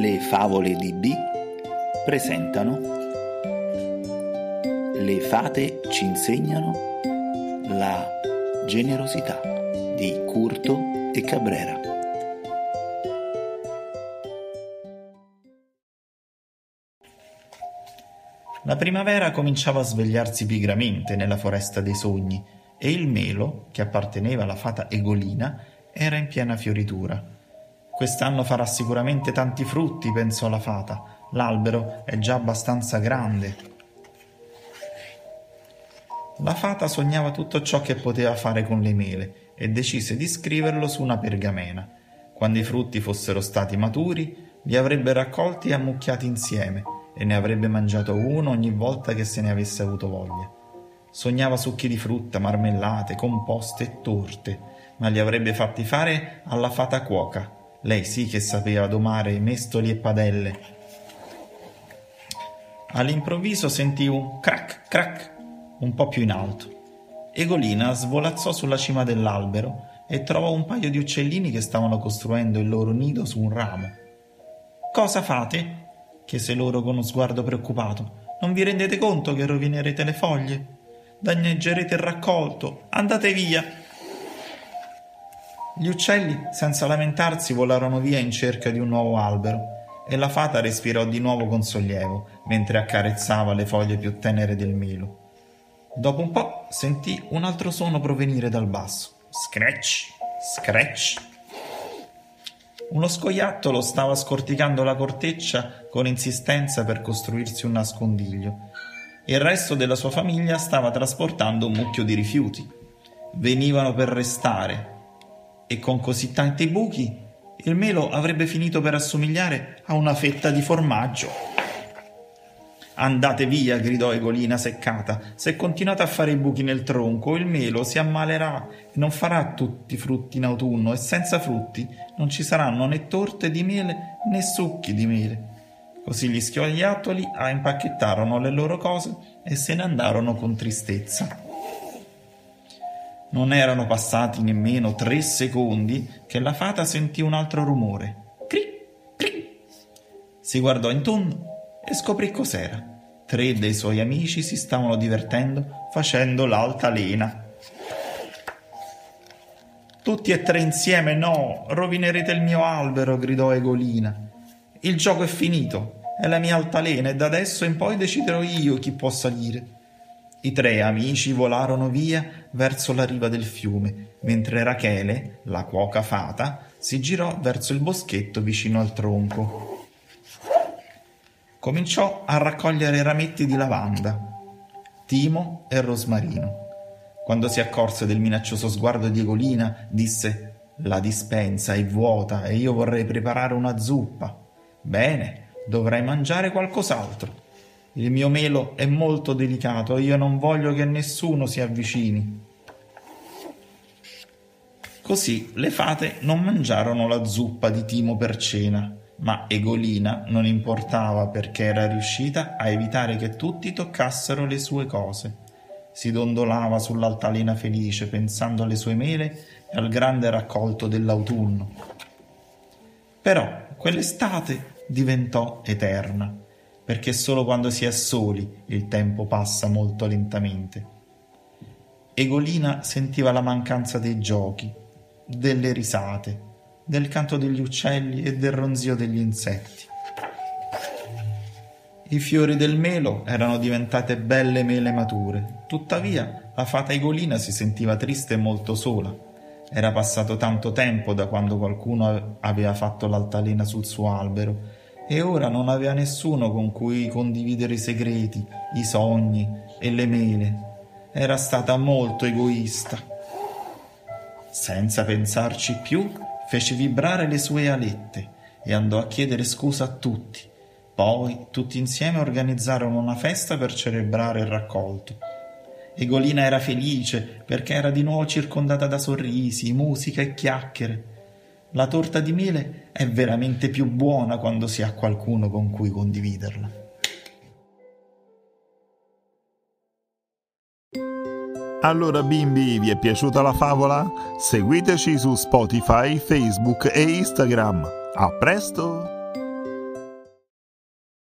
Le favole di B presentano Le fate ci insegnano la generosità di Curto e Cabrera. La primavera cominciava a svegliarsi pigramente nella foresta dei sogni e il melo, che apparteneva alla fata Egolina, era in piena fioritura. Quest'anno farà sicuramente tanti frutti, pensò la fata. L'albero è già abbastanza grande. La fata sognava tutto ciò che poteva fare con le mele e decise di scriverlo su una pergamena. Quando i frutti fossero stati maturi, li avrebbe raccolti e ammucchiati insieme e ne avrebbe mangiato uno ogni volta che se ne avesse avuto voglia. Sognava succhi di frutta, marmellate, composte e torte, ma li avrebbe fatti fare alla fata cuoca lei sì che sapeva domare mestoli e padelle. All'improvviso sentì un crac crac un po' più in alto. Egolina svolazzò sulla cima dell'albero e trovò un paio di uccellini che stavano costruendo il loro nido su un ramo. Cosa fate? chiese loro con uno sguardo preoccupato. Non vi rendete conto che rovinerete le foglie? Danneggerete il raccolto. Andate via. Gli uccelli, senza lamentarsi, volarono via in cerca di un nuovo albero e la fata respirò di nuovo con sollievo mentre accarezzava le foglie più tenere del melo. Dopo un po' sentì un altro suono provenire dal basso. Scratch, scratch. Uno scoiattolo stava scorticando la corteccia con insistenza per costruirsi un nascondiglio. Il resto della sua famiglia stava trasportando un mucchio di rifiuti. Venivano per restare e con così tanti buchi il melo avrebbe finito per assomigliare a una fetta di formaggio. Andate via, gridò Egolina seccata. Se continuate a fare i buchi nel tronco, il melo si ammalerà e non farà tutti i frutti in autunno e senza frutti non ci saranno né torte di mele né succhi di mele. Così gli schiagliattoli impacchettarono le loro cose e se ne andarono con tristezza. Non erano passati nemmeno tre secondi che la fata sentì un altro rumore. Cri, cri. Si guardò intorno e scoprì cos'era. Tre dei suoi amici si stavano divertendo facendo l'altalena. Tutti e tre insieme, no, rovinerete il mio albero, gridò Egolina. Il gioco è finito, è la mia altalena e da adesso in poi deciderò io chi può salire. I tre amici volarono via verso la riva del fiume, mentre Rachele, la cuoca fata, si girò verso il boschetto vicino al tronco. Cominciò a raccogliere rametti di lavanda, timo e rosmarino. Quando si accorse del minaccioso sguardo di Egolina, disse La dispensa è vuota e io vorrei preparare una zuppa. Bene, dovrai mangiare qualcos'altro. Il mio melo è molto delicato e io non voglio che nessuno si avvicini. Così le fate non mangiarono la zuppa di Timo per cena, ma Egolina non importava perché era riuscita a evitare che tutti toccassero le sue cose. Si dondolava sull'altalena felice pensando alle sue mele e al grande raccolto dell'autunno. Però quell'estate diventò eterna perché solo quando si è soli il tempo passa molto lentamente. Egolina sentiva la mancanza dei giochi, delle risate, del canto degli uccelli e del ronzio degli insetti. I fiori del melo erano diventate belle mele mature, tuttavia la fata Egolina si sentiva triste e molto sola. Era passato tanto tempo da quando qualcuno aveva fatto l'altalena sul suo albero e ora non aveva nessuno con cui condividere i segreti, i sogni e le mele. Era stata molto egoista. Senza pensarci più, fece vibrare le sue alette e andò a chiedere scusa a tutti. Poi tutti insieme organizzarono una festa per celebrare il raccolto. Egolina era felice perché era di nuovo circondata da sorrisi, musica e chiacchiere la torta di miele è veramente più buona quando si ha qualcuno con cui condividerla. Allora bimbi, vi è piaciuta la favola? Seguiteci su Spotify, Facebook e Instagram. A presto!